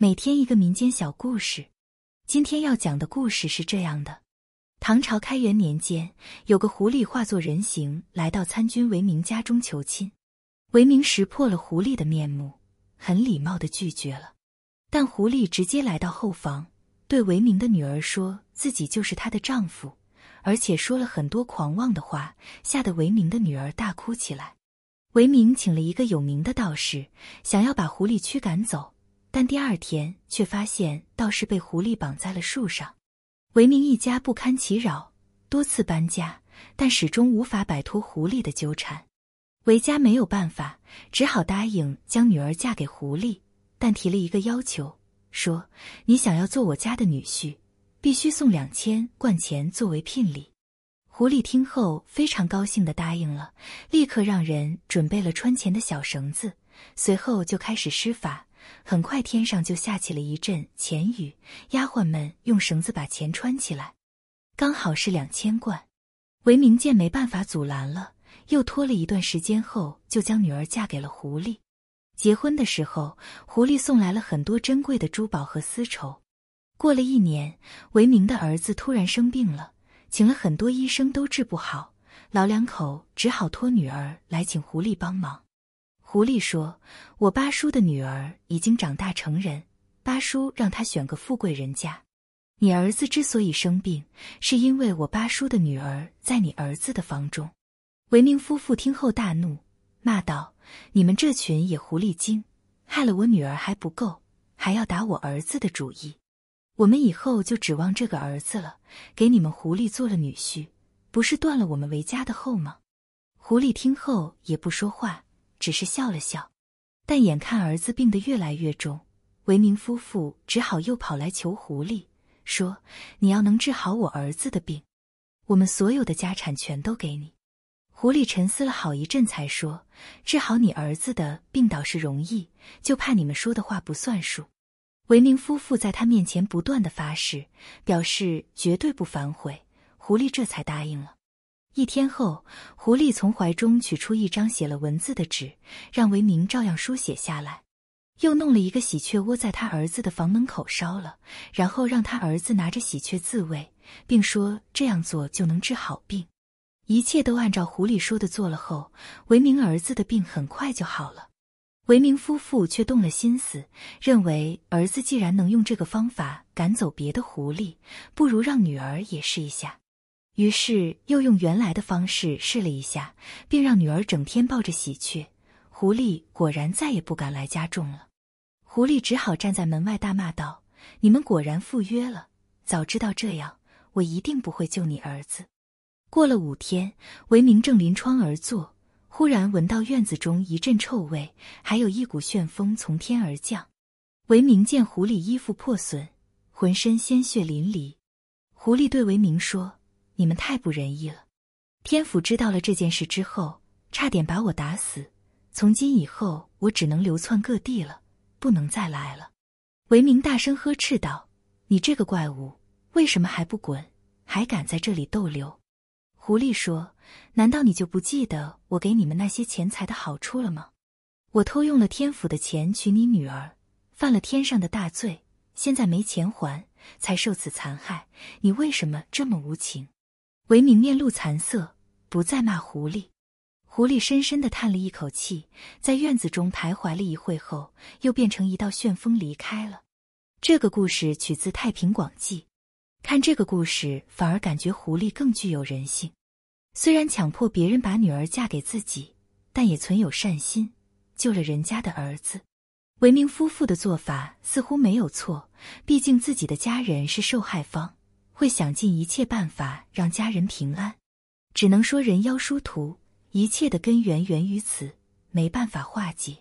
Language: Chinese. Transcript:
每天一个民间小故事。今天要讲的故事是这样的：唐朝开元年间，有个狐狸化作人形来到参军韦明家中求亲。韦明识破了狐狸的面目，很礼貌的拒绝了。但狐狸直接来到后房，对韦明的女儿说自己就是她的丈夫，而且说了很多狂妄的话，吓得韦明的女儿大哭起来。韦明请了一个有名的道士，想要把狐狸驱赶走。但第二天却发现道士被狐狸绑在了树上，韦明一家不堪其扰，多次搬家，但始终无法摆脱狐狸的纠缠。韦家没有办法，只好答应将女儿嫁给狐狸，但提了一个要求，说：“你想要做我家的女婿，必须送两千贯钱作为聘礼。”狐狸听后非常高兴的答应了，立刻让人准备了穿钱的小绳子，随后就开始施法。很快，天上就下起了一阵钱雨，丫鬟们用绳子把钱穿起来，刚好是两千贯。韦明见没办法阻拦了，又拖了一段时间后，就将女儿嫁给了狐狸。结婚的时候，狐狸送来了很多珍贵的珠宝和丝绸。过了一年，韦明的儿子突然生病了，请了很多医生都治不好，老两口只好托女儿来请狐狸帮忙。狐狸说：“我八叔的女儿已经长大成人，八叔让他选个富贵人家。你儿子之所以生病，是因为我八叔的女儿在你儿子的房中。”维明夫妇听后大怒，骂道：“你们这群野狐狸精，害了我女儿还不够，还要打我儿子的主意。我们以后就指望这个儿子了，给你们狐狸做了女婿，不是断了我们维家的后吗？”狐狸听后也不说话。只是笑了笑，但眼看儿子病得越来越重，维明夫妇只好又跑来求狐狸，说：“你要能治好我儿子的病，我们所有的家产全都给你。”狐狸沉思了好一阵，才说：“治好你儿子的病倒是容易，就怕你们说的话不算数。”维明夫妇在他面前不断的发誓，表示绝对不反悔，狐狸这才答应了。一天后，狐狸从怀中取出一张写了文字的纸，让韦明照样书写下来，又弄了一个喜鹊窝在他儿子的房门口烧了，然后让他儿子拿着喜鹊自慰，并说这样做就能治好病。一切都按照狐狸说的做了后，韦明儿子的病很快就好了。韦明夫妇却动了心思，认为儿子既然能用这个方法赶走别的狐狸，不如让女儿也试一下。于是又用原来的方式试了一下，并让女儿整天抱着喜鹊。狐狸果然再也不敢来家中了。狐狸只好站在门外大骂道：“你们果然赴约了！早知道这样，我一定不会救你儿子。”过了五天，韦明正临窗而坐，忽然闻到院子中一阵臭味，还有一股旋风从天而降。韦明见狐狸衣服破损，浑身鲜血淋漓。狐狸对韦明说。你们太不仁义了！天府知道了这件事之后，差点把我打死。从今以后，我只能流窜各地了，不能再来了。韦明大声呵斥道：“你这个怪物，为什么还不滚？还敢在这里逗留？”狐狸说：“难道你就不记得我给你们那些钱财的好处了吗？我偷用了天府的钱娶你女儿，犯了天上的大罪，现在没钱还，才受此残害。你为什么这么无情？”韦明面露惭色，不再骂狐狸。狐狸深深的叹了一口气，在院子中徘徊了一会后，又变成一道旋风离开了。这个故事取自《太平广记》。看这个故事，反而感觉狐狸更具有人性。虽然强迫别人把女儿嫁给自己，但也存有善心，救了人家的儿子。韦明夫妇的做法似乎没有错，毕竟自己的家人是受害方。会想尽一切办法让家人平安，只能说人妖殊途，一切的根源源于此，没办法化解。